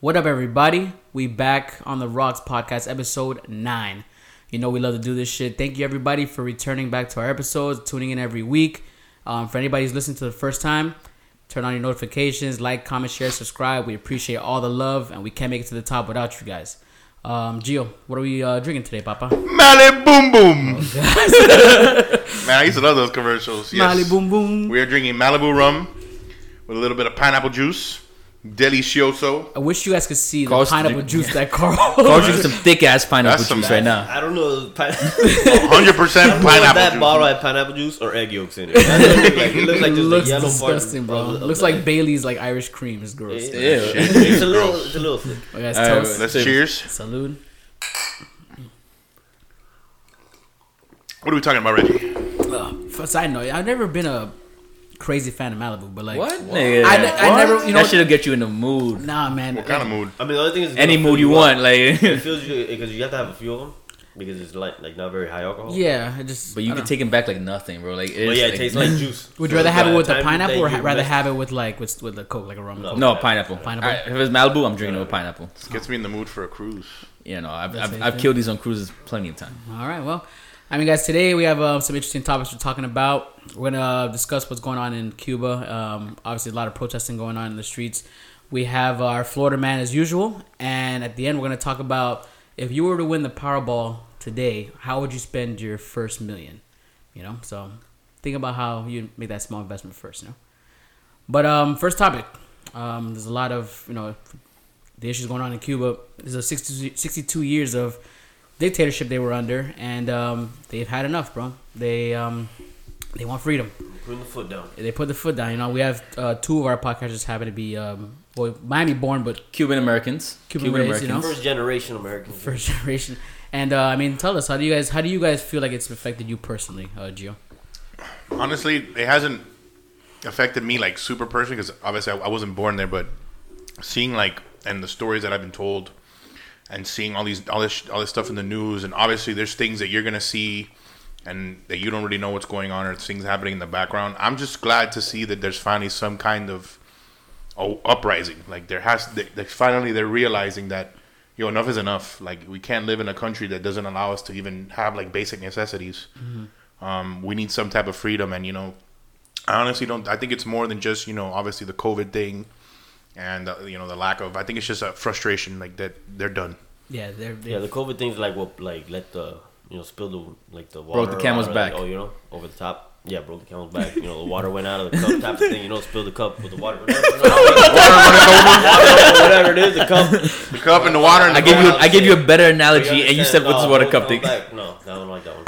What up, everybody? We back on the Rocks podcast, episode nine. You know we love to do this shit. Thank you, everybody, for returning back to our episodes, tuning in every week. Um, for anybody who's listening to the first time, turn on your notifications, like, comment, share, subscribe. We appreciate all the love, and we can't make it to the top without you guys. Um, Gio, what are we uh, drinking today, Papa? Mali Boom Boom. Man, I used to love those commercials. Yes. Mali Boom Boom. We are drinking Malibu rum with a little bit of pineapple juice. Delicioso. I wish you guys could see the Carl's pineapple drink- juice that Carl. Carl's drinking some thick ass pineapple That's some juice right now. I don't know. Pine- 100% I don't know if that pineapple bottle juice. had pineapple juice or egg yolks in it. That's what it, look like. it looks like It there's looks a yellow disgusting, part. bro. of- of looks the- like Bailey's like Irish cream. It's gross. It- Ew. It's a little. It's a little thick. Oh, guys, All right, toast. Let's Same. cheers. Salud. What are we talking about, Reggie? Uh, for side note, I've never been a crazy fan of Malibu, but like, What? Nigga, I, ne- I never, you know, that should have get you in the mood. nah, man. What kind of mood? I mean, the other thing is Any mood you up. want, like. It feels you because you have to have a few of them because it's like like not very high alcohol. Yeah, I just. But you I can don't take him back like nothing, bro. Like, But it's yeah, like, it tastes like juice. Would you rather have it with the pineapple or ha- rather have it with like with with the Coke, like a rum? No. No pineapple. Pineapple? Alright, if it's Malibu, I'm drinking it with pineapple. Gets me in the mood for a cruise. You know, I've, That's I've, I've killed these on cruises plenty of time. All right, well, I mean, guys, today we have uh, some interesting topics we're talking about. We're gonna discuss what's going on in Cuba. Um, obviously, a lot of protesting going on in the streets. We have our Florida man as usual, and at the end, we're gonna talk about if you were to win the Powerball today, how would you spend your first million? You know, so think about how you make that small investment first. You know, but um, first topic. Um, there's a lot of you know the issues going on in Cuba. There's a 60, 62 years of dictatorship they were under, and um, they've had enough, bro. They um, they want freedom. Putting the foot down. They put the foot down. You know, we have uh, two of our podcasters happen to be um, well, Miami born, but Cuban Americans. Cuban raised, you know? First generation Americans, first generation. And uh, I mean, tell us how do you guys how do you guys feel like it's affected you personally, uh, Gio? Honestly, it hasn't affected me like super personally because obviously I, I wasn't born there, but seeing like and the stories that I've been told and seeing all these all this all this stuff in the news and obviously there's things that you're gonna see and that you don't really know what's going on or things happening in the background. I'm just glad to see that there's finally some kind of oh, uprising. Like there has, they, they finally they're realizing that yo enough is enough. Like we can't live in a country that doesn't allow us to even have like basic necessities. Um, we need some type of freedom, and you know, I honestly don't. I think it's more than just you know obviously the COVID thing and uh, you know the lack of. I think it's just a frustration like that they're done. Yeah, they're, they're Yeah, the COVID thing's like what like let the you know spill the like the water Broke the camel's out back. Like, oh, you know, over the top. Yeah, broke the camel's back. You know, the water went out of the cup type of thing. You know, spill the cup with the water. Whatever, whatever it is, the cup. The cup and the water. And I the gave you I gave you a better analogy, and you said what's the water cup thing. back. No, I don't like that one.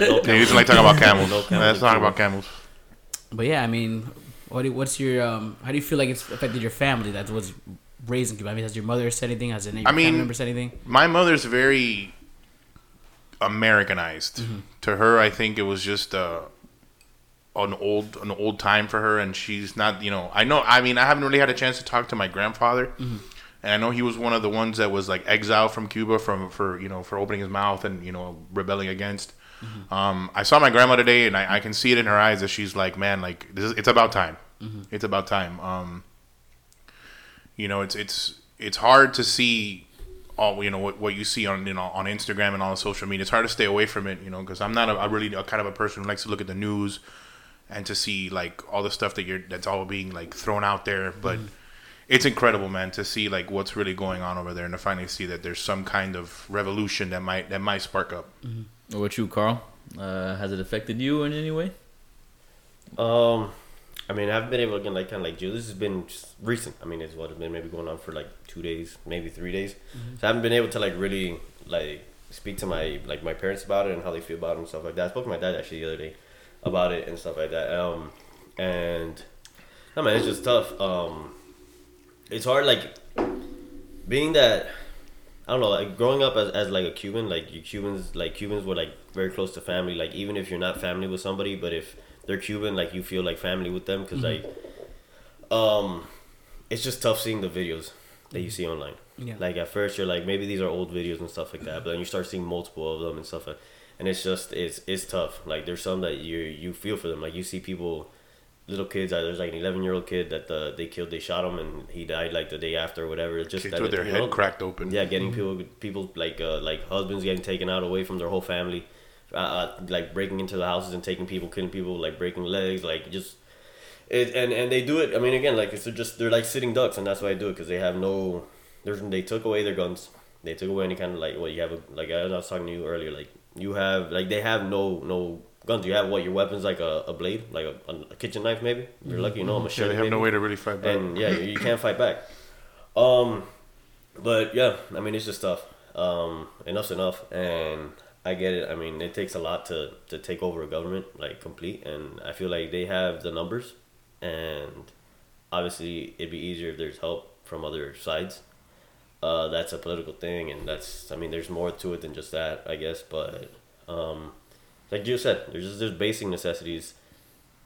No Yeah, you used like talking about camels. No camels. Let's talk about camels. But yeah, I mean, what do, what's your um? How do you feel like it's affected your family? That was raised in Cuba. I mean, has your mother said anything? Has any I mean- family members said anything? My mother's very Americanized. To her, I think it was just uh, an old an old time for her, and she's not. You know, I know. I mean, I haven't really had a chance to talk to my grandfather, and I know he was one of the ones that was like exiled from Cuba from for you know for opening his mouth and you know rebelling against. Um, I saw my grandma today, and I, I can see it in her eyes that she's like, man, like this is, it's about time. It's about time. Um, you know, it's it's it's hard to see all you know what, what you see on you know on Instagram and all the social media. It's hard to stay away from it, you know, because I'm not a, a really a kind of a person who likes to look at the news and to see like all the stuff that you're that's all being like thrown out there. But it's incredible, man, to see like what's really going on over there and to finally see that there's some kind of revolution that might that might spark up. What you, Carl? Uh, has it affected you in any way? Um, I mean, I've been able to get like kind of like you. This has been just recent. I mean, it's what has been maybe going on for like two days, maybe three days. So I haven't been able to like really like speak to my like my parents about it and how they feel about it and stuff like that. I spoke to my dad actually the other day about it and stuff like that. Um, and I mean, it's just tough. Um, it's hard like being that I don't know, like growing up as, as like a Cuban, like you Cubans, like Cubans were like very close to family. Like even if you're not family with somebody, but if they're Cuban, like you feel like family with them because like, um, it's just tough seeing the videos that you see online. Yeah. Like at first you're like maybe these are old videos and stuff like that, but then you start seeing multiple of them and stuff, like, and it's just it's it's tough. Like there's some that you you feel for them. Like you see people little kids. Uh, there's like an 11 year old kid that the, they killed. They shot him and he died like the day after or whatever. It's just Kids that, with their you head know, cracked open. Yeah, getting people people like uh, like husbands getting taken out away from their whole family, uh, uh, like breaking into the houses and taking people, killing people, like breaking legs, like just. It, and and they do it. I mean, again, like it's just they're like sitting ducks, and that's why I do it because they have no. There's they took away their guns. They took away any kind of like what you have. A, like I was talking to you earlier. Like you have like they have no no guns. You have what your weapons like a, a blade, like a, a kitchen knife maybe. You're lucky, you know, a Yeah, machete. they have no way to really fight back. and yeah, you, you can't fight back. Um, but yeah, I mean it's just tough. Um, enough's enough, and I get it. I mean it takes a lot to to take over a government like complete, and I feel like they have the numbers, and obviously it'd be easier if there's help from other sides. Uh, that's a political thing, and that's I mean there's more to it than just that, I guess. But um, like you said, there's just there's basic necessities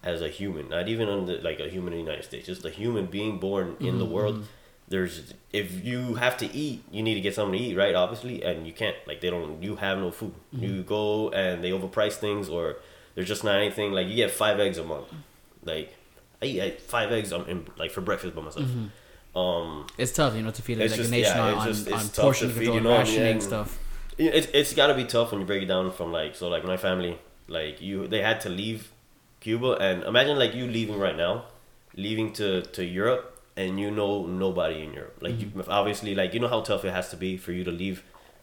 as a human, not even on the, like a human in the United States, just a human being born in the mm-hmm. world. There's if you have to eat, you need to get something to eat, right? Obviously, and you can't. Like they don't. You have no food. Mm-hmm. You go and they overprice things, or there's just not anything. Like you get five eggs a month. Like I eat like, five eggs on in, like for breakfast by myself. Mm-hmm. Um, It's tough, you know, to feed like just- a nation yeah, on, just- on portion control, you know, rationing stuff. It's it's got to be tough when you break it down from like so like my family like you they had to leave Cuba and imagine like you leaving right now leaving to to Europe and you know nobody in Europe. Like you, obviously like you know how tough it has to be for you to leave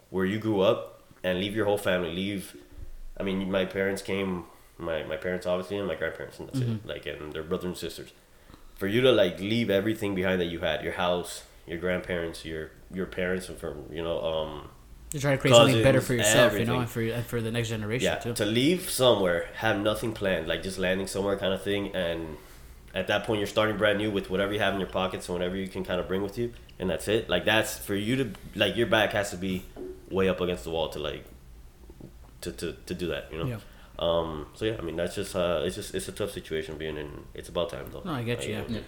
where you grew up and leave your whole family leave I mean my parents came my my parents obviously and my grandparents and that's it like and their brothers and sisters. For you to like leave everything behind that you had your house your grandparents your your parents and from you know um You're trying to create something better for yourself, you know, and for and for the next generation yeah too. to leave somewhere have nothing planned like just landing somewhere kind of thing and at that point you're starting brand new with whatever you have in your pockets and whatever you can kind of bring with you and that's it like that's for you to like your back has to be way up against the wall to like to to, to do that you know Yeah. um so yeah i mean that's just uh it's just it's a tough situation being in it's about time though No, I get you, yeah.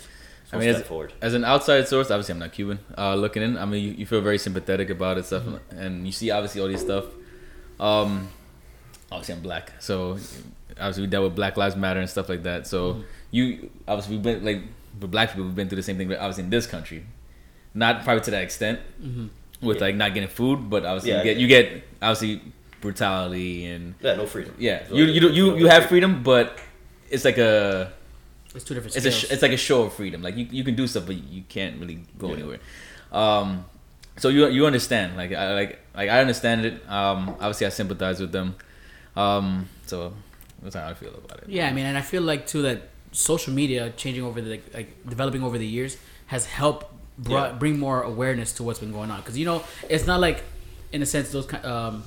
I mean, as, forward as an outside source, obviously I'm not Cuban. Uh, looking in, I mean, you, you feel very sympathetic about it, stuff, Mm-hmm. and you see obviously all these stuff. Um, obviously I'm black, so obviously we dealt with Black Lives Matter and stuff like that. So Mm-hmm. you obviously we've been like black people, we've been through the same thing, but obviously in this country, not probably to that extent Mm-hmm. with Yeah. like not getting food, but obviously Yeah, you get you get obviously brutality and yeah no freedom yeah, you you don't- you you have freedom, but it's like a It's two different it's a scales. sh- it's like a show of freedom. Like you, you can do stuff, but you can't really go anywhere. Um, so you you understand like I like like I understand it. Um, obviously I sympathize with them. Um, so that's how I feel about it. Yeah, I mean, and I feel like too that social media changing over the like, like developing over the years has helped brought, Yeah. bring more awareness to what's been going on. Because you know, it's not like in a sense those um,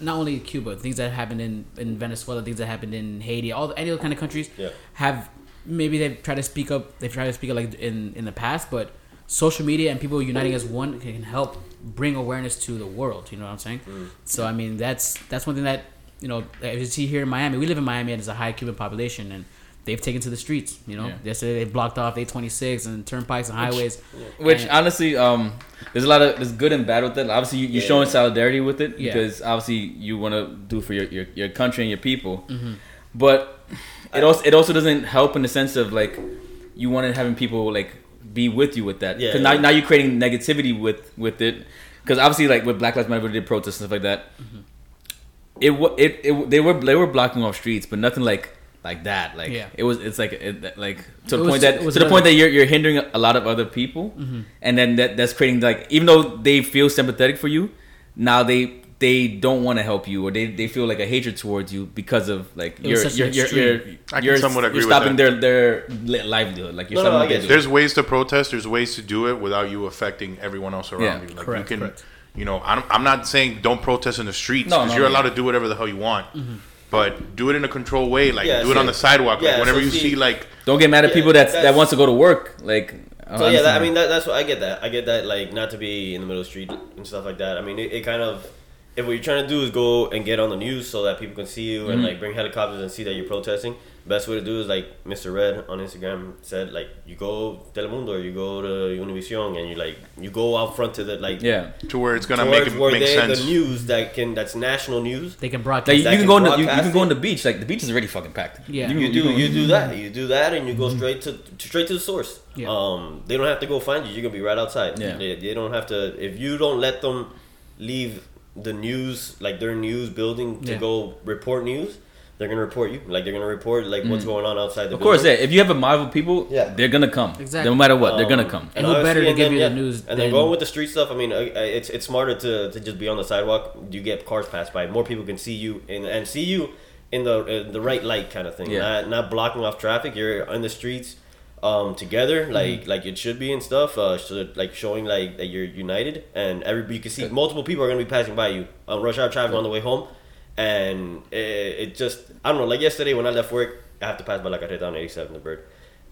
not only Cuba, things that happened in in Venezuela, things that happened in Haiti, all any other kind of countries Yeah. have maybe they've tried to speak up. They've tried to speak up like in in the past, but social media and people uniting as one can help bring awareness to the world. You know what I'm saying? So I mean, that's that's one thing that you know. As you see here in Miami, we live in Miami, and there's a high Cuban population, and they've taken to the streets. You know, Yeah. yesterday they blocked off 826 and turnpikes and highways. Which And- honestly, um, there's a lot of there's good and bad with it. Obviously, you, you're Yeah. showing solidarity with it Yeah. because obviously you want to do for your, your, your country and your people. Mm-hmm. But it also it also doesn't help in the sense of like you wanted having people like be with you with that. Yeah. Because now now you're creating negativity with with it. Because obviously, like with Black Lives Matter, did protests and stuff like that. Mm-hmm. It, it it they were they were blocking off streets, but nothing like like that. Like Yeah. it was it's like it, like to the was- point that to the point that you're you're hindering a lot of other people, Mm-hmm. and then that that's creating like even though they feel sympathetic for you, now they they don't want to help you or they, they feel like a hatred towards you because of like you're was such you're you're, you're, you're, somewhat agree you're stopping that. their their livelihood like you're No, no, stopping I what get they you. do. There's ways to protest. There's ways to do it without you affecting everyone else around Yeah, you. Like correct, you can, correct. you know, I'm, I'm not saying don't protest in the streets No, because no, you're no. allowed to do whatever the hell you want, mm-hmm. but do it in a controlled way. Like Yeah, do it so- on the sidewalk. yeah, like whenever so you see- see like Don't get mad at Yeah, people that that wants to go to work like So yeah, that, I mean that, that's what I get that I get that like not to be in the middle of the street and stuff like that. I mean it, it kind of if what you're trying to do is go and get on the news so that people can see you and Mhm. like bring helicopters and see that you're protesting, best way to do is like Mr. Red on Instagram said, like you go Telemundo or you go to Univision and you like you go out front to the like Yeah. to where it's gonna make it where make they sense. the news that can that's national news. They can Like broadcast. you, can can go on the, you, you can go on the beach. Like the beach is already fucking packed. Yeah. can- You do you do that you do that and you go straight to, to straight to the source. Yeah. Um, they don't have to go find you. You're gonna be right outside. Yeah. They, they don't have to. If you don't let them leave the news like their news building to Yeah. go report news, they're gonna report you. Like they're gonna report like what's going on outside the. Mm. Of course, yeah. If you have a mob of people, Yeah. they're gonna come. Exactly. No matter what, they're gonna Um, come. And who better to give then, you the news And than- then going with the street stuff, I mean, it's it's smarter to, to just be on the sidewalk. You get cars pass by, more people can see you and, and see you in the in the right light kind of thing. Yeah. Not not blocking off traffic. You're in the streets um together like like it should be and stuff uh so like showing like that you're united and everybody you can see multiple people are gonna be passing by you on rush hour traffic on the way home and it, it just i don't know like yesterday when i left work i have to pass by like i hit down 87 the bird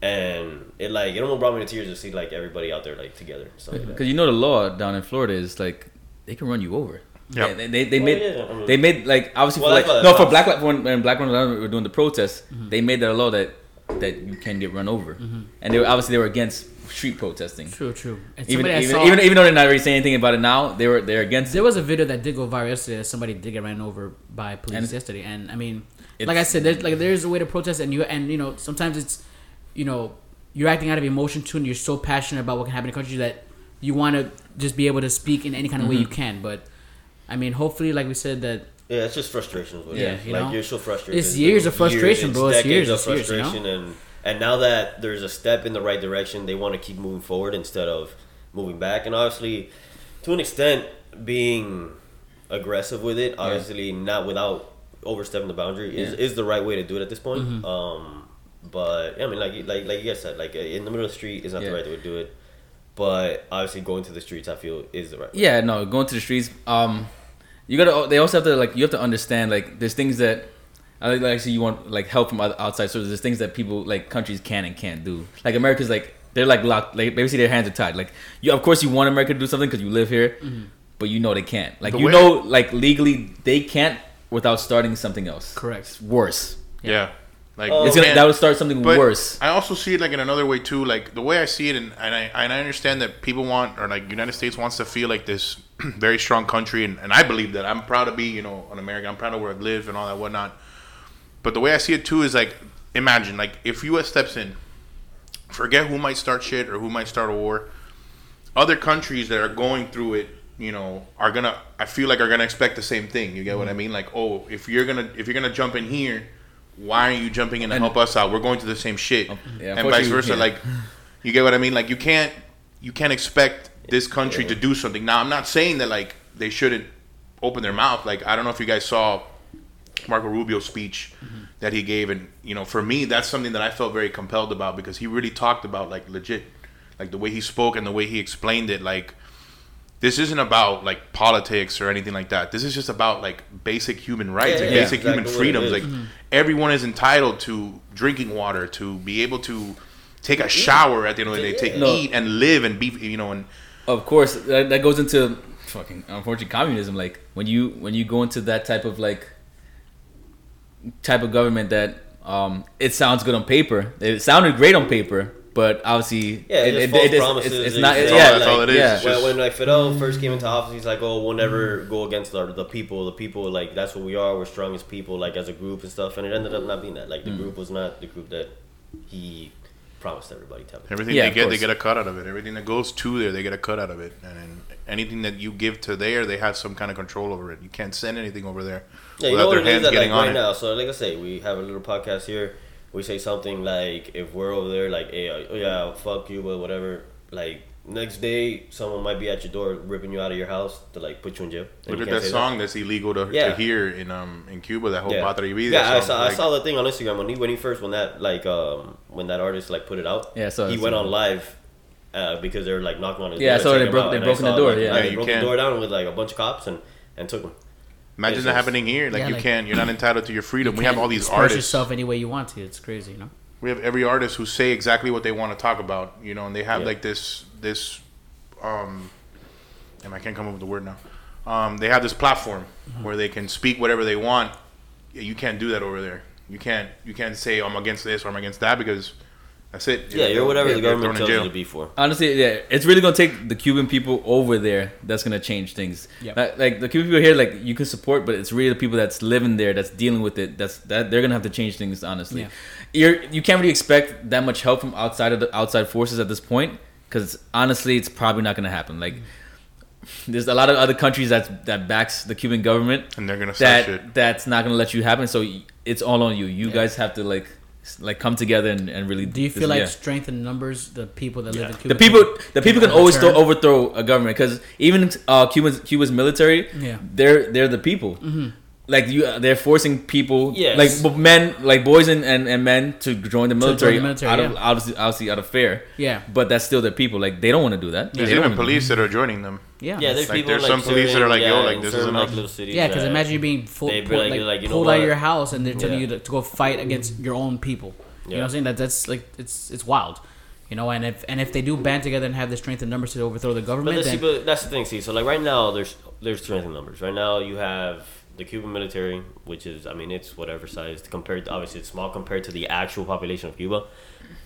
and it like it almost brought me to tears to see like everybody out there like together and stuff like. Because you know the law down in Florida is like they can run you over. Yeah. They, they, they Oh, made yeah, I mean- they made like obviously Well, for like no for black Lives- when, when black Lives Matter were doing the protests Mm-hmm. they made that a law that that you can get run over and they were obviously they were against street protesting True, true. And even even, saw, even even though they're not really saying anything about it now they were they're against there it. was a video that did go viral yesterday that somebody did get ran over by police And- yesterday, and I mean, like I said, there's like there's a way to protest, and you and you know sometimes it's, you know, you're acting out of emotion too, and you're so passionate about what can happen in the country that you want to just be able to speak in any kind of way Mm-hmm. you can. But I mean, hopefully, like we said, that Yeah, it's just frustrations with Yeah, it. you like know? you're so frustrated. It's years of frustration, bro. It's decades years, of it's years, you know? frustration, and and now that there's a step in the right direction, they want to keep moving forward instead of moving back. And obviously, to an extent, being aggressive with it, obviously not without overstepping the boundary, is, Yeah. is the right way to do it at this point. Mm-hmm. Um, but yeah, I mean, like like like you guys said, like in the middle of the street is not Yeah. the right way to do it. But obviously, going to the streets, I feel, is the right way. yeah no going to the streets um you gotta they also have to like you have to understand like there's things that I like actually you want like help from other- outside so there's things that people like countries can and can't do. Like America's like they're like locked like basically their hands are tied. Like you of course you want America to do something because you live here mm-hmm. but you know they can't. Like The you way- know like legally they can't without starting something else. Correct. it's worse. Yeah, like Oh. it's gonna that would start something But worse I also see it like in another way too. Like the way I see it, and, and I and I understand that people want or like United States wants to feel like this very strong country, and, and I believe that. I'm proud to be you know an American. I'm proud of where I live and all that whatnot. But the way I see it too is like imagine like if U.S. steps in, forget who might start shit or who might start a war. Other countries that are going through it, you know, are gonna. I feel like are gonna expect the same thing. You get what I mean? Like, oh, if you're gonna if you're gonna jump in here, why aren't you jumping in to And- help us out? We're going to the same shit, yeah, and vice versa. yeah. Like, you get what I mean? Like, you can't you can't expect this country to do something. Now, I'm not saying that like they shouldn't open their mouth. Like, I don't know if you guys saw Marco Rubio's speech that he gave, and you know, for me, that's something that I felt very compelled about because he really talked about like legit, like the way he spoke and the way he explained it. Like, this isn't about like politics or anything like that. This is just about like basic human rights, Yeah, like yeah, basic exactly human freedoms. Like, Mm-hmm. everyone is entitled to drinking water, to be able to take a shower at the end of the day, to No. eat and live and be, you know, and of course that, that goes into fucking unfortunately communism like when you when you go into that type of like type of government that um it sounds good on paper it sounded great on paper but obviously Yeah, it, just it, false it is- promises it's, it's and not it's, yeah all- that's all it is. yeah when, when like Fidel mm. first came into office, he's like, "Oh, we'll never go against the, the people. The people, like that's what we are. We're strong as people, like as a group and stuff." And it ended up not being that. Like the mm. group was not the group that he promised everybody. Type of everything Yeah, they of get, they get a cut out of it. Everything that goes to there, they get a cut out of it. And then anything that you give to there, they have some kind of control over it. You can't send anything over there Yeah, you without know what their it is hands that, like getting on right it. now. So like I say, we have a little podcast here. We say something like, if we're over there, like, hey, oh yeah, fuck you, but whatever. Like next day, someone might be at your door ripping you out of your house to like put you in jail. Look at can't that song that's illegal to, Yeah. to hear in um in Cuba. That whole Yeah, Patria y Vida yeah I song. saw, I saw the thing on Instagram when he when he first when that like um when that artist like put it out. Yeah, so he went on live. Uh, because they were like knocking on his Yeah, I door. to saw check they broke- they broke the door, like, yeah. Yeah, they you broke can. the door down with like a bunch of cops and and took him. Imagine that happening here. Like Yeah, you like- can't. You're not entitled to your freedom. we have all these express artists. yourself any way you want to. It's crazy, you know. we have every artist who say exactly what they want to talk about, you know, and they have Yeah. like this this um and I can't come up with the word now. um, they have this platform Mm-hmm. where they can speak whatever they want. You can't do that over there. You can't. You can't say I'm against this or I'm against that because that's it. Yeah, you're whatever the government thrown tells you to be for. Honestly, yeah, it's really gonna take the Cuban people over there that's gonna change things. Yep. Like, like, the Cuban people here, like you can support, but it's really the people that's living there, that's dealing with it. That's that they're gonna have to change things. Honestly, Yeah. you're you can't really expect that much help from outside of the outside forces at this point, because honestly, it's probably not gonna happen. Like, there's a lot of other countries that that backs the Cuban government and they're gonna say shit. that that's not gonna let you happen. So it's all on you. You guys have to like s- like come together and, and really. Do you this- feel like yeah. strength in numbers? The people that live in Cuba. the people the people can always Return. throw, overthrow a government because even uh, Cuba's Cuba's military, Yeah. they're they're the people. Like you, they're forcing people, Yes. like men, like boys and, and, and men to join the join the military, military, out of yeah. obviously obviously out of fear. Yeah. But that's still their people. Like they don't want to do that. There's even wanna police that are joining them. Yeah. Yeah, there's Like, people there's like some police that are like, yo, certain- like, in this is certain, enough. like, little cities Yeah, because imagine you being full, they pulled, like- like, like, you know pulled out of your house and they're telling Yeah. you to, to go fight against your own people. You know what I'm saying? That that's like it's it's wild. You know, and if and if they do band together and have the strength and numbers to overthrow the government, let's see, but that's the thing. See, so like right now, there's there's strength in numbers. Right now, you have the Cuban military, which is, I mean, it's whatever size compared. To, obviously, it's small compared to the actual population of Cuba.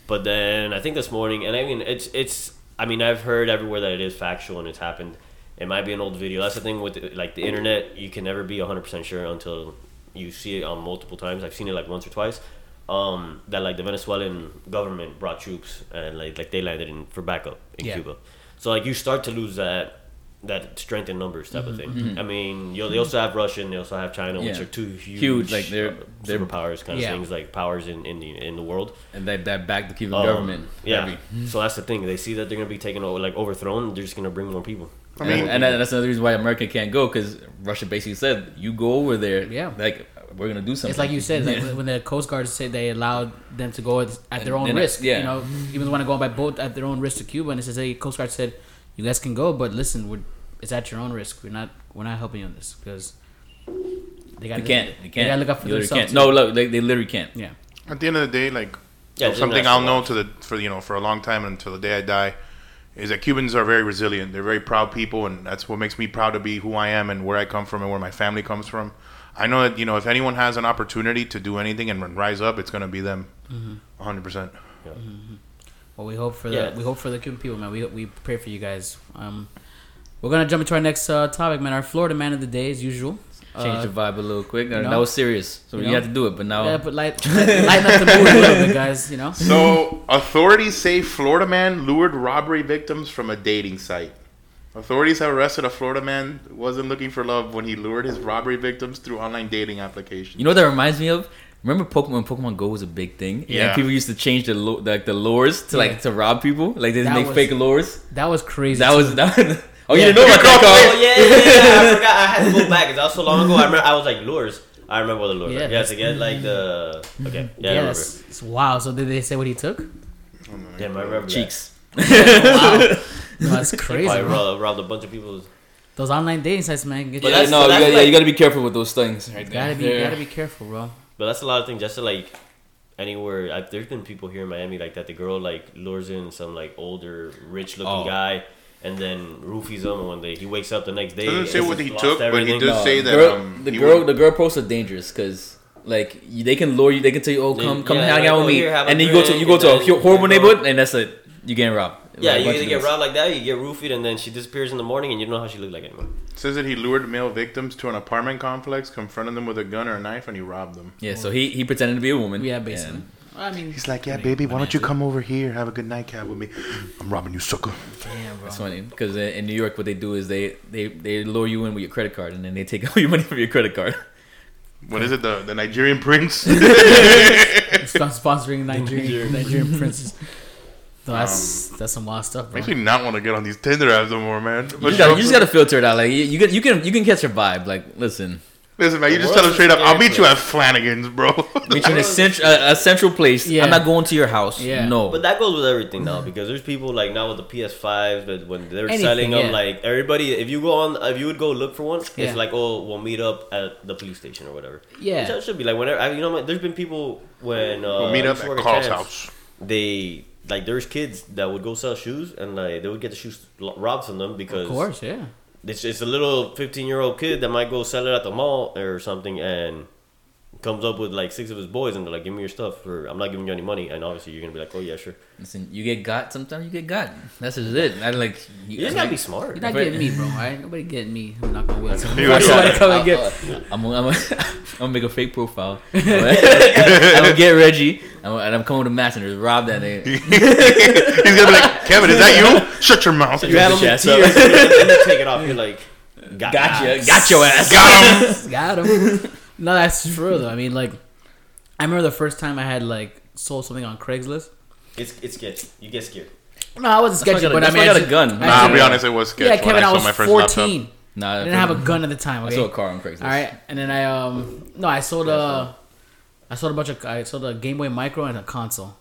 But then I think this morning, and I mean, it's it's. I mean, I've heard everywhere that it is factual and it's happened. It might be an old video. That's the thing with like the internet. You can never be hundred percent sure until you see it on multiple times. I've seen it like once or twice. Um, that like the Venezuelan government brought troops and like like they landed in for backup in Yeah. Cuba. So like you start to lose that that strength in numbers type of thing. I mean, you they also have Russia and they also have China, which Mm-hmm. Are two huge, Huge, like, they're- uh, they're- superpowers kind of Yeah. things, like powers in in the in the world. and they that back the Cuban Um, government. Yeah. heavy. So that's the thing. They see that they're gonna be taken over, like overthrown. They're just gonna bring more people. I mean, and, and that's another reason why America can't go because Russia basically said, "You go over there, Yeah. like we're gonna do something." it's like you said, like Yeah. when the Coast Guard said they allowed them to go at, at their own And- and, risk. yeah. You know, even when I go by boat at their own risk to Cuba, and it says, "Hey, Coast Guard said you guys can go, but listen, we're, it's at your own risk. We're not we're not helping you on this because they got They can't. They can't. gotta look out for You themselves. can't. No, look, they, they literally can't. Yeah. At the end of the day, like Yeah, something I'll know to the for you know for a long time until the day I die is that Cubans are very resilient. They're very proud people, and that's what makes me proud to be who I am and where I come from and where my family comes from. I know that you know if anyone has an opportunity to do anything and rise up, it's gonna be them, Mm-hmm. 100. percent Well, we hope for the Yeah. we hope for the Cuban people, man. We we pray for you guys. Um, we're gonna jump into our next uh, topic, man. Our Florida man of the day, as usual. Change Uh, the vibe a little quick. know? that was serious, so You you, had to do it. But now, yeah, but light, lighten up the mood a little bit, guys. You know. So authorities say Florida man lured robbery victims from a dating site. Authorities have arrested a Florida man who wasn't looking for love when he lured his robbery victims through online dating applications. you know what that reminds me of? Remember Pokemon? Pokemon Go was a big thing. Yeah. And people used to change the lo- like the lures to Yeah. like to rob people. Like they make was- fake lures. That was crazy. That too. was that. oh, Yeah. you didn't know about that, Oh Carl? yeah, yeah, yeah. I forgot. I had to go back. 'cause that was so long ago. I remember. I was like lures. I remember what the lures. Yeah, Yeah, yeah to like the. Okay. Yeah, I remember. yes. It's wow. So did they say what he took? Oh, Damn, I remember. that. Cheeks. wow. No, that's crazy. Probably bro. robbed, robbed a bunch of people. Those online dating sites, man. Get But you, Yeah, that's- no, you that's gotta, yeah, you gotta be careful with those things. Right there. gotta be Yeah. gotta be careful, bro. But that's a lot of things. Just to like anywhere. I, there's been people here in Miami like that. The girl like lures in some like older, rich looking Oh. guy, and then roofies him. one day. he wakes up the next day, Doesn't say what he lost took, but he everything. does No, say that girl, um, the girl, would- the girl posts are dangerous because like they can lure you. They can tell you, "Oh, They- come, come yeah, hang like, out oh, with me," here, and then you go to you go to a horrible neighborhood, and that's it. You getting robbed. Yeah, Like, you either get this. robbed like that, or you get roofied, and then she disappears in the morning, and you don't know how she looked like anymore. says that he lured male victims to an apartment complex, confronted them with a gun or a knife, and he robbed them. Yeah, so he he pretended to be a woman. Yeah, basically. and- I mean, He's like, yeah, I mean, baby, why don't you come over here, have a good nightcap with me? I'm robbing you, sucker. Damn, bro. It's funny because in New York, what they do is they, they they lure you in with your credit card, and then they take all your money from your credit card. What is it, the the Nigerian prince? Stop sponsoring Nigerian Nigerian princes. No, that's that's some wild stuff, bro. Makes me not want to get on these Tinder apps no more, man. You But just, gotta, you just gotta filter it out. Like you, you can you can you can catch a vibe. Like listen, listen, man, you just tell them straight up. I'll meet you at Flanigan's, bro. meet you in a, cent- a, a central place. Yeah. I'm not going to your house. Yeah. No. But that goes with everything now because there's people like now with the PS5s that when they're Anything, selling them, yeah. like everybody, if you go on, if you would go look for one, Yeah. it's like oh we'll meet up at the police station or whatever. Yeah. Which that should be like whenever. I, you know, what, there's been people when uh, we'll meet up used to at Carl's house. They like there's kids that would go sell shoes and like they would get the shoes robbed from them because Of course, yeah. it's it's a little fifteen year old kid that might go sell it at the mall or something and comes up with like six of his boys and they're like, "Give me your stuff," or "I'm not giving you any money," and obviously you're gonna be like, "Oh yeah, sure." Listen, you get got. Sometimes you get got. That's just it. I like. You just gotta be smart. You're not getting me, bro. All right, nobody getting me. I'm not gonna will. You Somebody come and I'll- get. I'll- I'm, I'm, I'm, gonna make a fake profile. I'm gonna get Reggie, and I'm, and I'm coming to Mass and just rob that nigga. He's gonna be like, Kevin, is that you? Shut your mouth. You have Bitch them in up. tears, and then take it off. You're like, "Got Gotcha, got your ass. Got him. Got him. No, that's true though. I mean, like, I remember the first time I had like sold something on Craigslist. It's it's sketchy. You get scared. No, I wasn't That's sketchy, but I mean, I got a gun. I Nah, Nah, I'll be honest, it was sketch yeah, when Kevin, I I was my first 14. laptop. Nah, I didn't have a gun at the time. I sold a car on Craigslist. All right, and then I um no, I sold a, I sold a bunch of I sold a Game Boy Micro and a console.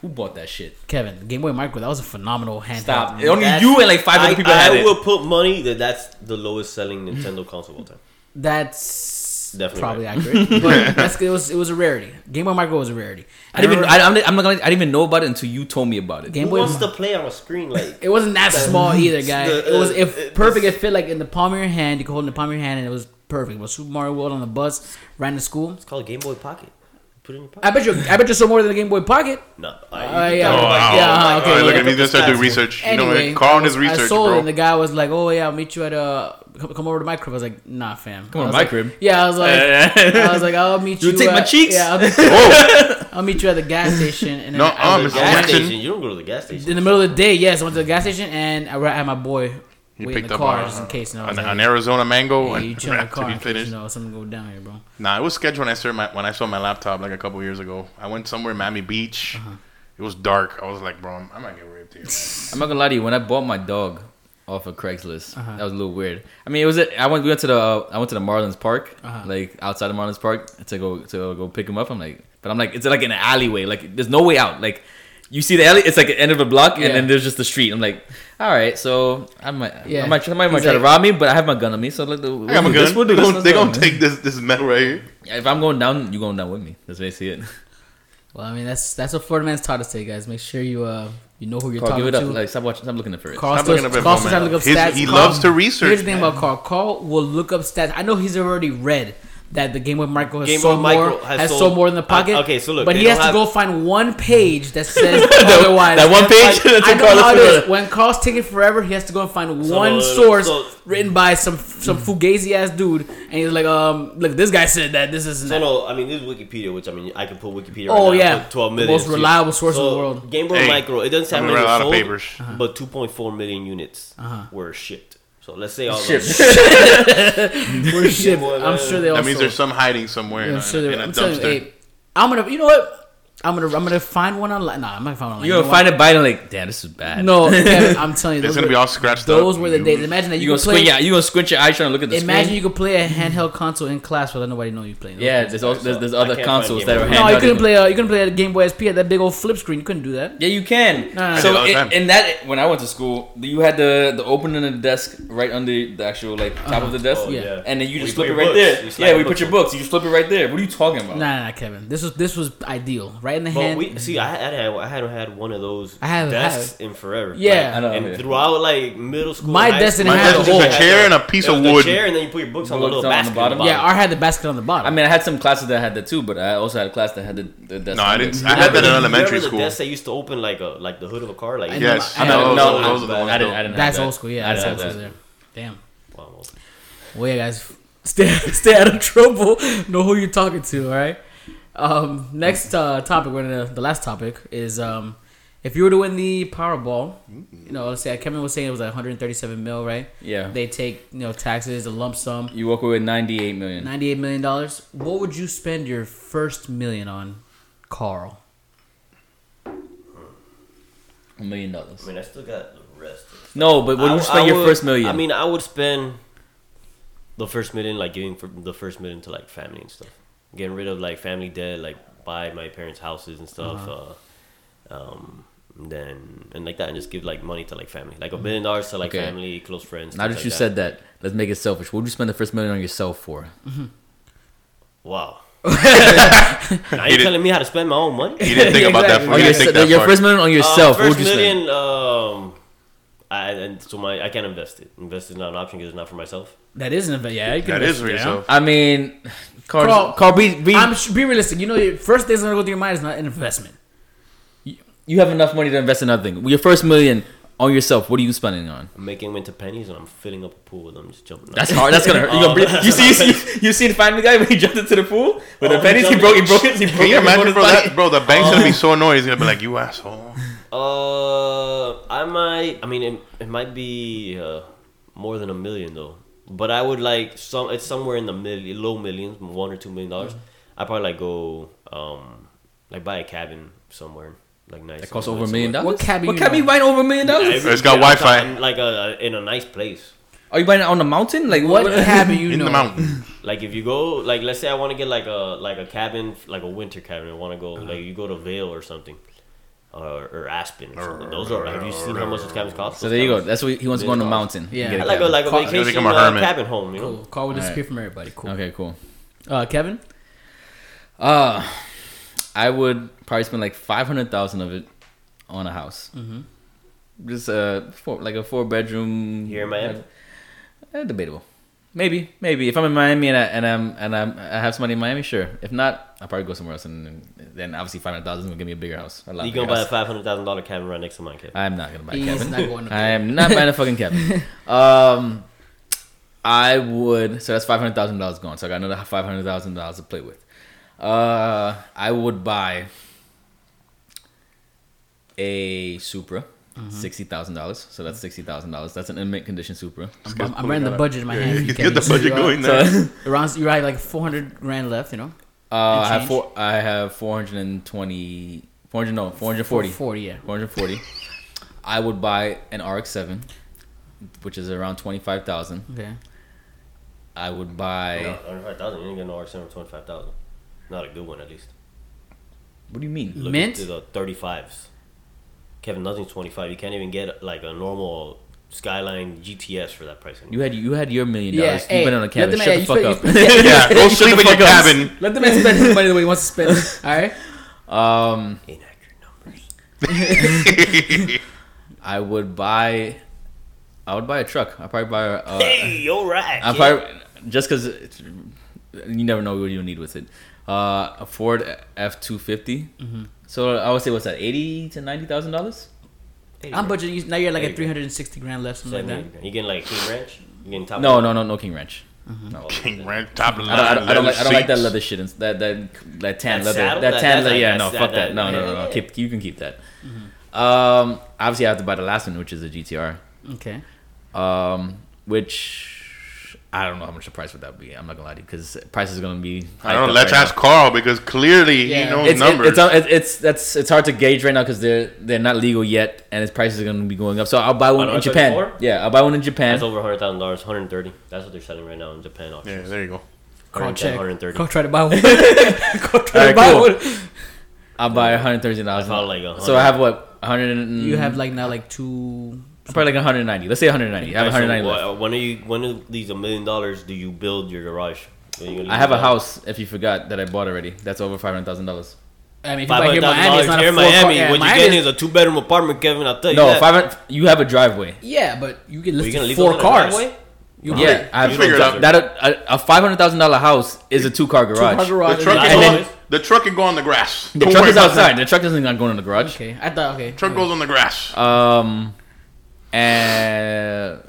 Who bought that shit? Kevin, Game Boy Micro, that was a phenomenal handheld. Stop. man. Only you and like five I, other people I had it. will put money that that's the lowest selling Nintendo console of all time. That's Definitely probably right. accurate, but that's it was it was a rarity. Game Boy Micro was a rarity. I didn't even. I, I'm, I'm not gonna. I didn't even know about it until you told me about it. Game Who Boy. wants to play on a screen like? It wasn't that small either, guy. the- It was uh, if uh, perfect. It fit like in the palm of your hand. You could hold it in the palm of your hand, and it was perfect. It was Super Mario World on the bus, ran to school. It's called Game Boy Pocket. Put it in your pocket. I bet you. I bet you sold more than the Game Boy Pocket. No. Uh, I, yeah. Oh, wow. Yeah, All okay, right, look yeah. at me. Let's start doing research. You know, Anyway, what? Carl and I his was- I sold bro. and the guy was like, "Oh yeah, I'll meet you at uh, come, come over to my crib." I was like, "Nah, fam." Come I on, my like- crib. Yeah, I was like, I was like, "I'll meet you." You take my at- cheeks? Yeah, I'll, Oh, I'll meet you at the gas station. And then No, I um, was- Mr. gas Jackson. station. You don't go to the gas station. in the middle of the day, yes, I went to the gas station and I had my boy he wait in picked the up car a- just in case. Know, I was an, like, an Arizona mango. hey, you and chill in the car he in case, finished. you know something go down here, bro. Nah, it was sketch when I started my, when I saw my laptop like a couple years ago. I went somewhere in Miami Beach. Uh-huh. It was dark. I was like, bro, I'm, I might get raped here. I'm not gonna lie to you. When I bought my dog off of Craigslist, Uh-huh. that was a little weird. I mean, it was. A, I went. We went to the. Uh, I went to the Marlins Park, Uh-huh. like outside of Marlins Park, to go to go pick him up. I'm like, but I'm like, it's like an alleyway. Like, there's no way out. Like, you see the alley. It's like the end of a block, Yeah. and then there's just the street. I'm like, all right, so I might, Yeah. I might, somebody might He's try to rob me, but I have my gun on me, so let the, I got my gun. We'll do They this. gon- Let's They gonna take this this metal right here. If I'm going down, you're going down with me. That's basically it. Well, I mean that's that's what Florida man's taught us today, guys. Make sure you uh you know who you're Carl, talking give it up. to. Like, stop watching. Stop looking for it. Carl Stop still, looking up at Carl's still trying to look up His- stats. he Carl- loves to research, Here's the thing man. about Carl. Carl will look up stats. I know he's already read that the Game Boy Micro has Game sold Boy Micro more has has sold- sold more than the Pocket. Uh, okay, so look, but he has don't to go find one page that says otherwise. that one page like, that's I know Carlos how it is. When Carl's taking forever, he has to go and find So, one uh, source so- written by some some fugazi ass dude, and he's like, um, look, this guy said that this is So no, I mean this is Wikipedia, which I mean I can put Wikipedia. Oh, right now, yeah. put twelve The most reliable source in the world. Game Boy Hey, Micro. It doesn't say how I'm many gonna were run out of sold, papers. Uh-huh. but two point four million units were shipped. So let's say all Shit. those. We're shit. I'm sure they all That means sold. there's some hiding somewhere Yeah, in, I'm a, sure they- in a I'm telling you, dumpster. hey, I'm gonna. You know what? I'm gonna. I'm gonna find one online. Nah, I'm not gonna find one online. You're You gonna know find it by it like, damn, this is bad. No, Kevin, I'm telling you, It's gonna were, be all scratched those up. were the days. Imagine that You you, gonna could play. squint? Yeah, you gonna squint your eye trying to look at the screen. Imagine screen? you could play a handheld console in class without nobody know you playing. Yeah, there's also there's, there's other consoles that Boy. are No, you handheld. couldn't play. A, you couldn't play a Game Boy SP at that big old flip screen. You couldn't do that. Yeah, you can. No, no, no. So I did all the in, that, when I went to school, you had the the opening of the desk right under the actual like top uh-huh. of the desk, Oh, Yeah. yeah. and then you just flip it right there. Yeah, we put your books. You just flip it right there. What are you talking about? Nah, nah, nah, Kevin. This was this was ideal. Right in the But hand. we see, I had I hadn't had one of those I have- desks in forever. Yeah. Like, I know, and yeah. throughout like middle school, My and high desk didn't have a was hole. a chair and a piece of the wood. chair, and then you put your books on the Books little on the bottom? yeah, I had the basket on the bottom. I mean, I had some classes that had that too, but I also had a class that had the, the desk. No, I didn't- I had that in Remember elementary the school. desk that used to open like a like the hood of a car, like I Yes, I I'm know, not, no, no, those are the I, ones I didn't. though. I. That's old school. Yeah, that's old school there. Damn. Well, yeah, guys, stay stay out of trouble. Know who you're talking to. All right. Um, next uh, topic. We're gonna the last topic is um, if you were to win the Powerball, you know, let's say Kevin was saying it was like 137 mil, right? Yeah. They take you know taxes, a lump sum, You walk away with 98 million. 98 million dollars. What would you spend your first million on, Carl? A million dollars. I mean, I still got the rest. of it. No, but what would I- you spend I your would- first million? I mean, I would spend the first million, like giving for the first million to like family and stuff, getting rid of like family debt, like buy my parents' houses and stuff. Uh-huh. uh um, and then and like that, and just give like money to like family, like a million dollars to like Okay. family, close friends. now things that like you said that, let's make it selfish. What would you spend the first million on yourself for? wow. now you telling me how to spend my own money? You didn't think about that. Exactly. He On didn't your, think that your first million on Uh, yourself. what first would you spend? million, um, I and so my I can't invest it. Invest is not an option because it's not for myself. That is an event. Yeah, you can That invest is for it, yeah. yourself. I mean, Carl, Carl, Carl, be, be, I'm be realistic. You know, your first thing thing's gonna go through your mind is not an investment. you have enough money to invest in nothing. Your first million on yourself. What are you spending on? I'm making them into pennies and I'm filling up a pool with them, just jumping. That's hard. That's gonna hurt. You, gonna oh, breathe- you see, you see, you see the Family Guy when he jumped into the pool with oh, the Oh, pennies. He broke. He broke it. He broke Can you it. imagine, bro? That, bro, the bank's gonna be so annoyed. He's gonna be like, "You asshole." Uh, I might. I mean, it, it might be uh, more than a million though. But I would like some. It's somewhere in the million, low millions, one or two million dollars. Mm-hmm. I probably like go, um, like buy a cabin somewhere, like nice. That costs over a million dollars. What cabin What cabin you buying over a million dollars? Yeah, It's got I'm Wi-Fi. talking Like a, in a nice place. Are you buying it on the mountain? Like What cabin you In know? the mountain. Like if you go, like let's say I want to get like a like a cabin, like a winter cabin. I want to go, like you go to Vail or something, or, or Aspen or something. Those are. Have you seen how much those cabins cost? So there you go. That's what he wants to go on the mountain. Yeah. Get a I like a cabin. like a vacation become a uh, hermit. cabin home. You know. Cool. Carl will disappear Alright. from everybody. Cool. Okay, cool. Uh, Kevin. Uh, I would probably spend like five hundred thousand of it on a house. Mm-hmm. Just uh, four, like a four bedroom Here in Miami? Uh, debatable. Maybe, maybe if I'm in Miami and I and I'm and I'm I have somebody in Miami, sure. If not, I'll probably go somewhere else, and, and then obviously five hundred thousand is gonna give me a bigger house. A lot You bigger gonna buy a five hundred thousand dollar cabin right next to mine, Kevin? I'm not gonna buy a He's cabin. not going to I am not buying a fucking cabin. Um, I would. So that's five hundred thousand dollars gone. So I got another five hundred thousand dollars to play with. Uh, I would buy a Supra, sixty thousand dollars. So that's sixty thousand dollars. That's an in mint condition Supra. I'm, I'm running the budget in my hand. You Get the can- budget you're going right. there. So, Around you're right, like 400 grand left. You know. uh, I have four. I have four hundred and twenty. Four hundred no, four hundred forty. 40. Yeah. 440. I would buy an RX-7, which is around 25,000. Okay. I would buy. No, hundred five thousand. You ain't getting an RX seven for twenty five thousand. Not a good one, at least. What do you mean? Look Mint? at the thirty fives. Kevin, nothing's twenty five. You can't even get like a normal Skyline GTS for that price. You had you had your million Yeah, dollars. hey, You've been on a let cabin. the Shut man- the fuck spend- up. spend- Yeah, go sleep in your cabin. Let the man spend his money the way he wants to spend. it. All right. Um, Inaccurate numbers. I would buy. I would buy a truck. I probably buy. A, uh, hey, you're right. I kid. probably just because you never know what you need with it. Uh, a Ford F two So I would say what's that? Eighty to ninety thousand dollars. I'm budgeting. you- Now you're like at 360 grand left, something like that. You getting like King Ranch? You getting top? No, no, no, no King Ranch. No. King Ranch, top of the I line. don't, I don't, I don't like I don't like that seats. leather shit. and That that that tan That leather. saddle? That That- tan that's leather. like- Yeah, no, that's- fuck that- that. No, no, no, no. yeah. Keep you can keep that. Um, obviously I have to buy the last one, which is a GTR. Okay. Um, which I don't know how much the price would that be. I'm not gonna lie to you because price is gonna be. I don't know. Let's right ask Carl because clearly Yeah. he knows It's, it, numbers. it's, it's it's that's it's hard to gauge right now because they're they're not legal yet and its prices are gonna be going up. So I'll buy one in Japan. R34? Yeah, I'll buy one in Japan. That's over hundred thousand dollars. Hundred thirty. That's what they're selling right now in Japan yeah, there you go. Carl check. 130. Go try to buy one. Go try Alright, to buy cool. one. I'll buy 130 I dollars. found like a So I have what 100. and- You have like now like two. Probably like 190. Let's say 190. I have Alright, so 190 left. wh- When are you? When are these a million dollars? Do you build your garage? You I have a house. If you forgot that I bought already, that's over five hundred thousand dollars. I mean, if you Five buy here in Miami, it's dollars not here a in four car- Miami. yeah, what you Miami getting is- is a two bedroom apartment, Kevin. I'll tell you No, that. five hundred. You have a driveway. Yeah, but you can list you leave four those in the cars. driveway? You Yeah, I have You figure out. that a, a five hundred thousand dollar house is a two car garage. Two car garage. The truck, and can and go, then- the truck can go on the grass. The Don't truck is outside. that. The truck isn't gonna go in the garage. Okay, I thought okay. Truck goes on the grass. Um, and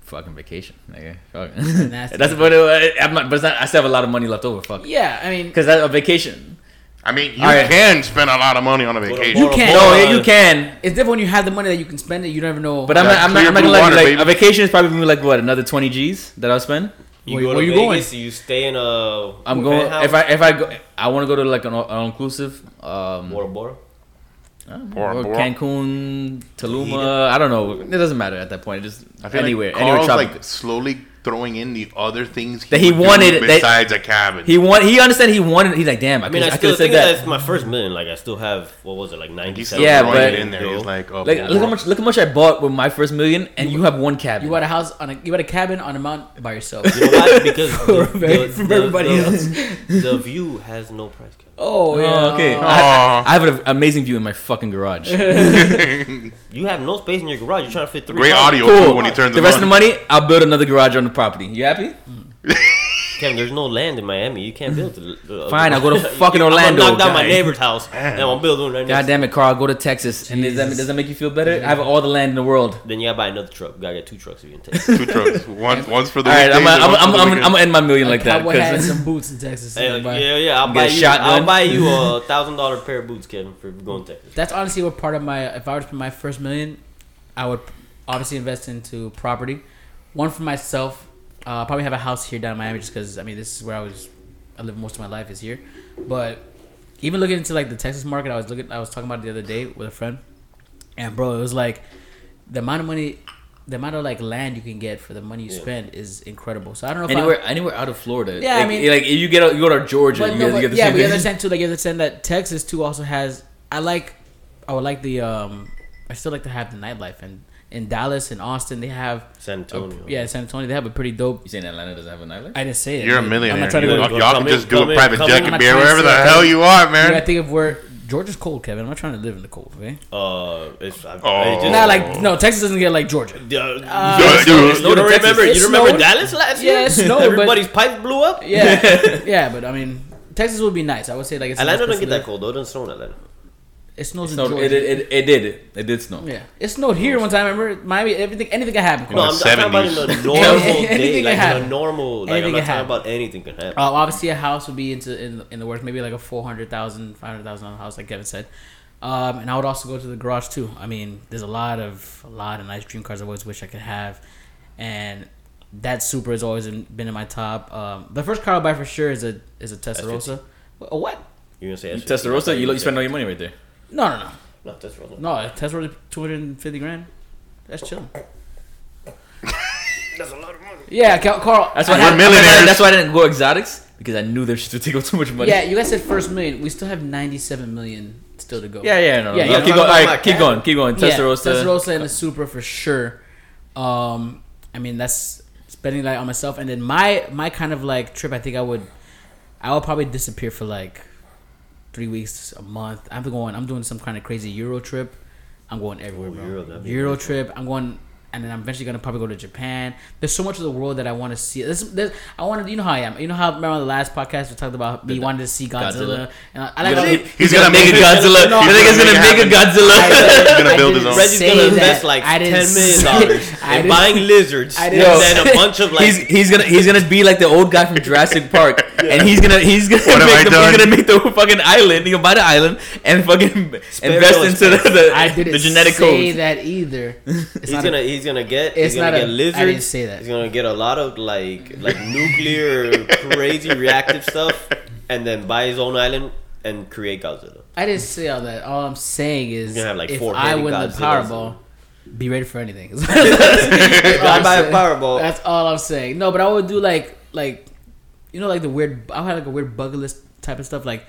fucking vacation. Nigga. Fuck. Nasty. That's what it, I'm not, but it's not, I still have a lot of money left over. Fuck. Yeah, I mean, Because that's a vacation. I mean, you Alright. can spend a lot of money on a vacation. You can't- No, yeah, you can. it's different when you have the money that you can spend it. You never know. But I'm Yeah, not, I'm not, I'm not blue gonna water. Like, baby. a vacation is probably gonna be like what another 20 G's that I'll spend. You Where- go where to you Vegas, going? You stay in a. I'm going penthouse? if I if I go I want to go to like an all inclusive um Bora Bora. Oh, Bora or Bora. Cancun, Tuluma. I don't know. It doesn't matter at that point. It just I feel anywhere, like anywhere Carl's tropical. like slowly throwing in the other things That he would do wanted- that- besides a cabin. He want. He understand. He wanted. He's like, damn. I, I mean, I, could still said think that. that's my first million. Like, I still have what was it, like ninety He's still seven? Yeah, throwing but- it in there. He's like, oh, Like, look how much. Look how much I bought with my first million, and you have one cabin. You bought a house on a you bought a cabin on a mountain by yourself. You know why? Because the, the, the- everybody the- else. the view has no price cap. Oh, oh yeah. Oh, okay. Oh. I, I have an amazing view in my fucking garage. You have no space in your garage. You're trying to fit three. Great cars. audio Cool. too when he turns the them rest of the money, I'll build another garage on the property. You happy? Kevin, there's no land in Miami. You can't build. The, the, Fine, I'll go to fucking I'm gonna Orlando, knock down my guy. neighbor's house, and I'm gonna build one right God next. damn it, Carl. I'll go to Texas. And does that, does that make you feel better? I have all the land in the world. Then you gotta buy another truck. You gotta get two trucks if you can take. Two trucks. One, one's for the All right, I'm weekdays gonna and I'm, one's I'm, for the I'm, I'm, weekends. gonna end my million like that. Cowboy hat and 'cause- some boots in Texas. Hey, Everybody. yeah, yeah. I'll Get buy a you. shotgun. I'll buy you a thousand dollar pair of boots, Kevin, for going to Texas. That's honestly what part of my. If I were to put my first million, I would obviously invest into property. One for myself. Uh, I'll probably have a house here down in Miami just because I mean this is where I was. I live most of my life is here, but even looking into like the Texas market, I was looking. I was talking about it the other day with a friend, and bro, it was like the amount of money. The amount of like land you can get for the money you Yeah. spend is incredible. So I don't know if I, Anywhere, anywhere out of Florida. Yeah, I like, mean- like if you get, you go to Georgia, you, no, get, you get the yeah, same you thing. understand too. Like you understand that Texas too also has. I like. I would like the. um I still like to have the nightlife and in Dallas and Austin they have. San a- Antonio. yeah, San Antonio they have a pretty dope. You saying Atlanta doesn't have a nightlife? I didn't say it. You're a I'm millionaire. not trying to You- go. go- y'all can just do a private jet and I'm be not trying to wherever the hell you want, You gotta man. think of where Georgia's cold, Kevin. I'm not trying to live in the cold, okay? Uh, it's, I, Oh. I just, Not like no, Texas doesn't get like Georgia. Uh, Dude, you, dude. you don't Texas. remember? It You remember snowed. Dallas last Yeah, year? it snowed, but- Everybody's pipes blew up. Yeah, yeah, but I mean, Texas would be nice. I would say like it's a nice Atlanta place doesn't get that cold though. It doesn't snow in Atlanta. It snows in No, Georgia. it, it, it, it did. It did snow. yeah, it snowed here one time. I remember Miami? Everything, anything can happen. No, I'm, I'm talking about in a normal Anything day, can like in happen. a normal. Like Anything I'm not can talking about anything can happen. Uh, obviously, a house would be into in, in the works, maybe like a four hundred thousand, five hundred thousand dollar house, like Kevin said. Um, and I would also go to the garage too. I mean, there's a lot of a lot of nice dream cars I always wish I could have, and that Supra has always been been in my top. Um, the first car I'll buy for sure is a is a Testarossa. A what? You're gonna say You S50, Testarossa, you, you spend all your money right there. No, no, no, No, Testarossa. no. A Testarossa two hundred and fifty grand. That's chill. That's a lot of money. Yeah, Cal- Carl. That's why, I I, have- millionaires. that's why I didn't go exotics because I knew their shit would take up too much money. Yeah, you guys said first million. We still have ninety-seven million still to go. yeah, yeah. No, Yeah, no, yeah, no. keep talking going. All about keep cat. going. Keep going. Testarossa. Yeah, Testarossa and the Supra for sure. Um, I mean that's spending that on myself, and then my my kind of like trip. I think I would, I would probably disappear for like three weeks, a month. I'm going. I'm doing some kind of crazy Euro trip. I'm going everywhere, Oh, bro. Euro, Euro trip. I'm going. And then I'm eventually gonna probably go to Japan. There's so much of the world that I want to see. There's, there's, I wanted, you know how I am. You know how remember on the last podcast we talked about me The- wanting to see Godzilla. Godzilla. And I, I like He's gonna, He's he's gonna gonna make a make it- Godzilla. No, You think he's gonna make a make it Godzilla? He's gonna I build his own. Reggie's say gonna invest like I ten million say- dollars I in buying lizards, I and then a say- bunch of like. he's he's gonna he's gonna be like the old guy from Jurassic Park, and he's gonna he's gonna What I make the, he's gonna make the fucking island. He's gonna buy the island and fucking invest into the, the, I genetic say code. that either. He's gonna a- he's gonna get It's he's gonna not get a- I lizards. didn't say that. He's gonna get a lot of like like nuclear crazy reactive stuff, and then buy his own island and create Godzilla. I didn't say all that. All I'm saying is, You're gonna have, like, if four I win the Godzillas. Powerball, be ready for anything. That's I buy a. Powerball. That's all I'm saying. No, but I would do like like, you know, like the weird. I would have like a weird bucket list type of stuff. Like,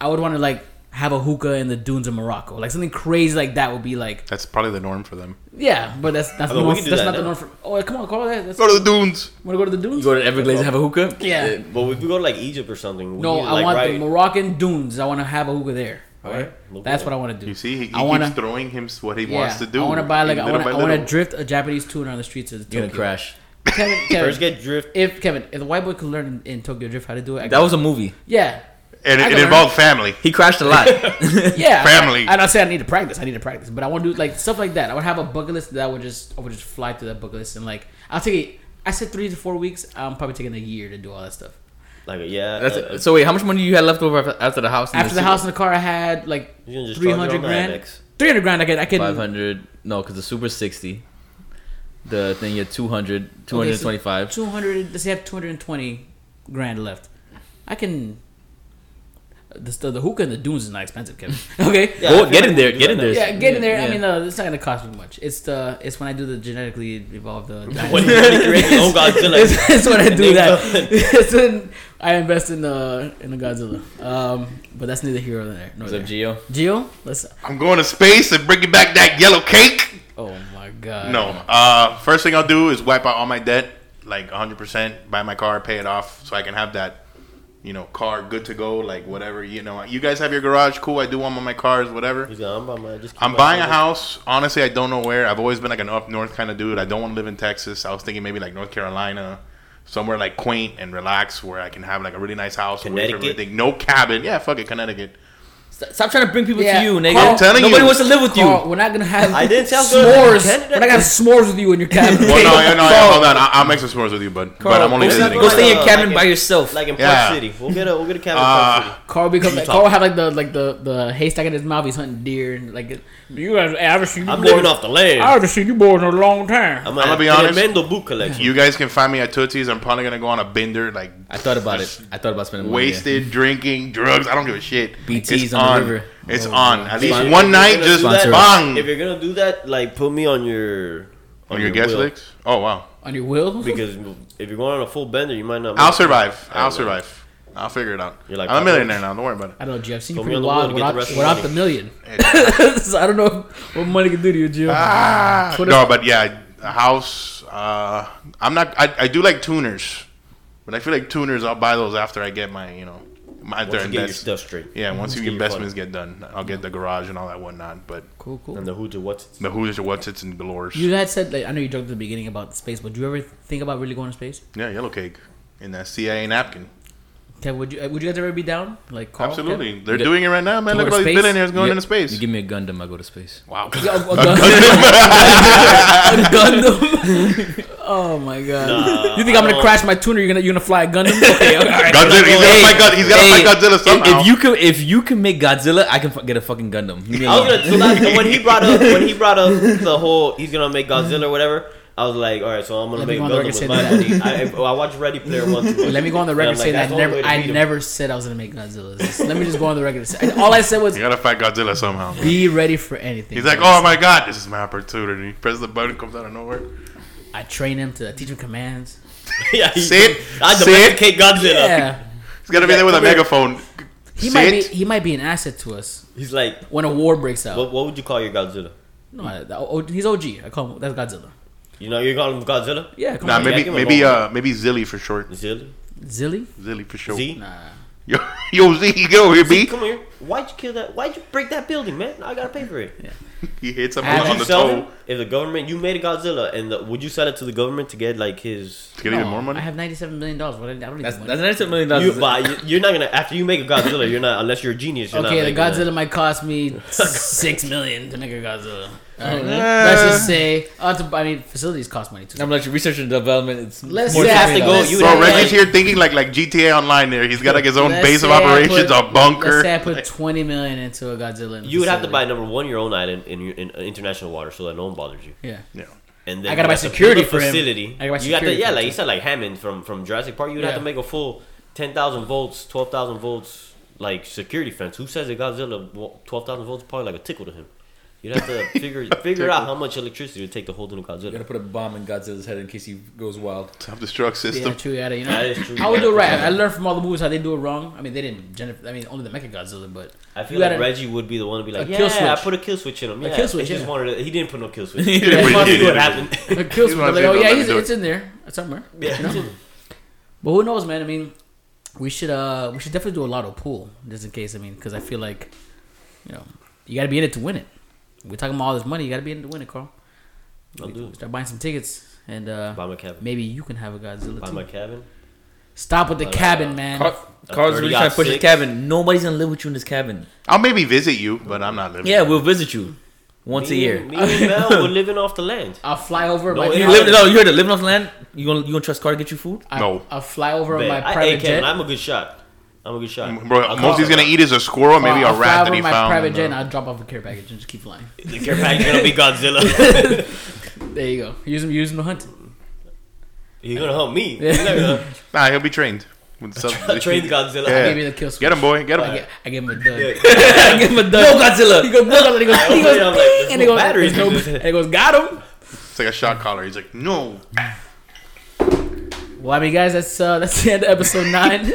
I would want to like have a hookah in the dunes of Morocco. Like something crazy like that would be like, That's probably the norm for them. yeah. But that's that's I the norm, that's that not the norm for. Oh, come on, call that. That's, Go to the dunes. want to go to the dunes? You dunes? go to Everglades and have a hookah. yeah. But if we go to like Egypt or something, we No, need, I like, want right, the Moroccan dunes. I want to have a hookah there. Alright, Right? That's what I want to do. You see, he, he I wanna- keeps throwing him what he Yeah, wants to do. I want to buy like I little want to I want to little. drift a Japanese tuner on the streets of You're Tokyo. gonna crash. Kevin, Kevin, first get drift. if Kevin, if the white boy could learn in, in Tokyo Drift how to do it, I That could- was a movie. yeah, And it, it involved family. He crashed a lot. yeah. Family. I, I don't say I need to practice. I need to practice, but I want to do like stuff like that. I would have a bucket list that I would just I would just fly through that bucket list and like I'll take it. I said three to four weeks. I'm probably taking a year to do all that stuff. Like yeah, That's uh, it. So wait, how much money you had left over after, after the house? and After the super? house and the car, I had like you can just three charge it hundred on the grand. Three hundred grand. I could. I could. Five hundred. No, because the Super sixty. The thing you had 200, 225. Two hundred. Let's say I have two hundred and twenty grand left. I can. The, the, the hookah and the dunes is not expensive, Kevin. Okay. Yeah, I Go- feel get like in we there, can get in there. Yeah, get in there. I mean, uh, it's not gonna cost me much. It's the it's when I do the genetically evolved the. When you really create your own Godzilla. it's, it's when I do that. it's when I invest in the in the Godzilla. Um, but that's neither here nor there. Nor What's there. up, Gio? Geo, let's. I'm going to space and bringing back that yellow cake. Oh my god. No. Uh, first thing I'll do is wipe out all my debt, like 100%, buy my car, pay it off, so I can have that, you know, car good to go, like whatever. You know, you guys have your garage, cool. I do one on my cars, whatever. He's like, I'm, buying I'm buying a house. Honestly, I don't know where. I've always been like an up north kind of dude. I don't want to live in Texas. I was thinking maybe like North Carolina, somewhere like quaint and relaxed where I can have like a really nice house. Connecticut? everything. No cabin. Yeah, fuck it, Connecticut. Stop stop trying to bring people Yeah, to you, nigga. Carl, I'm telling Nobody you. wants to live with you. Carl, we're not gonna have. I didn't tell s'mores. Canada. We're not gonna have s'mores with you in your cabin. Well, no, yeah, no, yeah, hold on. I- I'll make some s'mores with you, bud. but I'm only go, visiting. go stay in Uh, your cabin like by in- yourself. Like in Park Yeah. City. We'll get a we'll get a cabin in Park City. Uh, Carl become Utah. Carl have like the like the the haystack in his mouth. He's hunting deer and like you guys. I haven't seen you I'm boys. living off the land. I haven't seen you boys in a long time. I'm I'ma be get a honest. Mendel boot collection. you guys can find me at Tootsie's. I'm probably gonna go on a bender, like I thought about it. I thought about spending wasted, drinking, drugs. I don't give a shit. BTs it's on the river. It's Oh, on. At least Sponsor- one night, just that- Sponsor bang. If you're gonna do that, like put me on your on your guest wheel. list. Oh wow. On your will? because if you're going on a full bender, you might not. I'll survive. I'll Yeah. survive. I'll figure it out. You're like I'm a millionaire Roach. now. Don't worry about it. I don't know, G. I've seen you Put me pretty on the wild wheel to get the rest of the without money. the million. so I don't know what money can do to you, Jeff. Ah, no, but yeah, a house. Uh, I'm not. I, I do like tuners, but I feel like tuners. I'll buy those after I get my, you know, my Once after you get your stuff straight. Yeah, once Get your your investments get done, I'll get the garage and all that whatnot. But Cool, cool. And the who's or what's it's. the who's or what's it's and galores. You had said, like, I know you joked at the beginning about space, but do you ever think about really going to space? Yeah, yellow cake in that CIA napkin. Kev, would you uh, would you guys ever be down? Like, Carl, Absolutely, Kev? they're You doing it right now, man. to Look go at all to these billionaires going You- into space. You give me a Gundam, I go to space. wow. A, a Gundam. a Gundam. oh my god! Nah, you think I'm gonna crash my tuner? You're gonna you gonna fly a Gundam? Okay, all right. Godzilla, he's Hey, gotta fight God. He's gotta hey, fight Godzilla if- somehow. If, you can, if you can make Godzilla, I can fu- get a fucking Gundam. Leave I was gonna so that, when he brought up when he brought up the whole he's gonna make Godzilla or whatever. I was like, all right, so I'm gonna Let make go on the record Gundam with my money. I, I watched Ready Player One. too. Let me go on the record I'm like, that I never, I him. never said I was gonna make Godzilla. Just- Let me just go on the record. and say- All I said was you gotta fight Godzilla somehow. be ready for anything. He's like, oh my god, this is my opportunity. Press the button, comes out of nowhere. I train him to teach him commands. yeah, he, Sit, I sit. domesticate Godzilla. Yeah, He's gotta be there with a megaphone. he Sit. might be. He might be an asset to us He's like, when a war breaks out. what, what would you call your Godzilla? no, I, he's OG. I call him. That's Godzilla. You know, you call him Godzilla. Yeah, come Nah, on. Yeah, maybe give him a maybe moment. uh maybe Zilly for short. Zilly, Zilly. Zilly for sure. Z. Nah. Yo, yo, Z, get over here, Z, B. come here. Why'd you kill that? Why'd you break that building, man? I gotta pay for it. Yeah. He hits him Would on the toe him if the government? You made a Godzilla, and the, would you sell it to the government to get like his? to get even more money. I have ninety-seven million dollars. What I, I don't need That's the that's money. ninety million dollars. You, but you- you're not gonna after you make a Godzilla. You're not unless you're a genius. You're Okay, not the making that. Godzilla might cost me six million to make a Godzilla. Alright, Uh, Let's just say, uh, to, I mean, facilities cost money too. I'm like research and development. It's Let's more say have to go- Let's- you Bro, would have Reggie's to- here thinking like like GTA Online. There, he's got like his own Let's base of operations, put- a bunker. Let's say I put twenty million into a Godzilla. You would have to buy number one your own island in, your- in uh, international water so that no one bothers you. Yeah. yeah. And then I gotta buy you have to security build a for him. facility. I gotta buy you got to yeah, like you said, like Hammond from from Jurassic Park. You'd have to make a full ten thousand volts, twelve thousand volts like security fence. Who says a Godzilla twelve thousand volts is probably like a tickle to him? You'd have to figure figure out how much electricity it would take to hold in a You gotta put a bomb in Godzilla's head in case he goes wild. Self-destruct Yeah, system. true. You gotta, you know, That is true. I would You do it right. I learned from all the movies how they do it wrong. I mean, they didn't. Gener- I mean, only the Mecha Godzilla, but I feel like gotta- Reggie would be the one to be like, A yeah, kill I put a kill switch in him. A kill switch, He just yeah. wanted. To, he didn't put no kill switch. He He didn't just put- wanted to he see what didn't. happened. a kill switch. Like, oh yeah, he's, it's in there somewhere. Yeah. You know? But who knows, man? I mean, we should uh we should definitely do a lot of pool just in case. I mean, because I feel like, you know, you got to be in it to win it. We're talking about all this money. You got to be in it to win it, Carl. I'll do. Start buying some tickets, and uh Buy my cabin. maybe you can have a Godzilla Buy too. my cabin. Stop with the uh, cabin, man. Car- Carl's really trying to push his six. cabin. Nobody's gonna live with you in this cabin. I'll maybe visit you, but I'm not living. Yeah, we'll visit you once a Me year. and- Me and Mel were living off the land. I'll fly over No, my. it You live, no, you heard it. Living off the land. You gonna you gonna trust Carl to get you food? I- No. I'll fly over on Bet. my I, private hey, Kevin, jet. I'm a good shot. I'm a good shot. Bro, I'll most he's gonna eat is a squirrel, maybe I'll a fly rat that over he my found. private jet, uh, and I'll drop off a care package and just keep flying. The care package gonna be Godzilla. There you go. Use him. Use him to hunt. You're gonna help me. You're not gonna- Nah, he'll be trained. What's up? Train Godzilla. Yeah. I gave you the kill switch. Get him, boy. Get I, him. get, I give him a dud. Yeah. I give him a dud. No Godzilla. He goes, no Godzilla. He goes, I he goes, it, I'm like, "Bing," there's and he no goes, batteries there's no- and he goes, got him. It's like a shot caller. He's like, no. Well, I mean, guys, that's uh, that's the end of episode nine.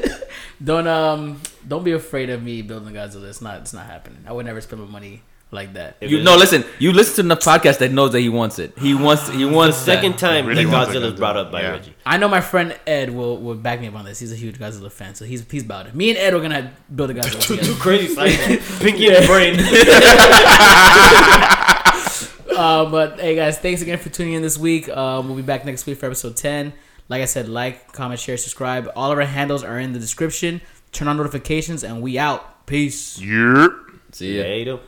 Don't um, don't be afraid of me building Godzilla. It's not, it's not happening. I would never spend my money like that. If You it's no, listen. You listen to the podcast that knows that he wants it. He wants. He the wants second that. time Really that wants Godzilla is brought up by Yeah. Reggie. I know my friend Ed will, will back me up on this. He's a huge Godzilla fan, so he's he's about it. Me and Ed are gonna build a Godzilla Two, two crazy sides. Pinky and brain. uh, but hey, guys, thanks again for tuning in this week. Um, we'll be back next week for episode ten. Like I said, like, comment, share, subscribe. All of our handles are in the description. Turn on notifications, and we out. Peace. Yep. See ya. Yeah, you do.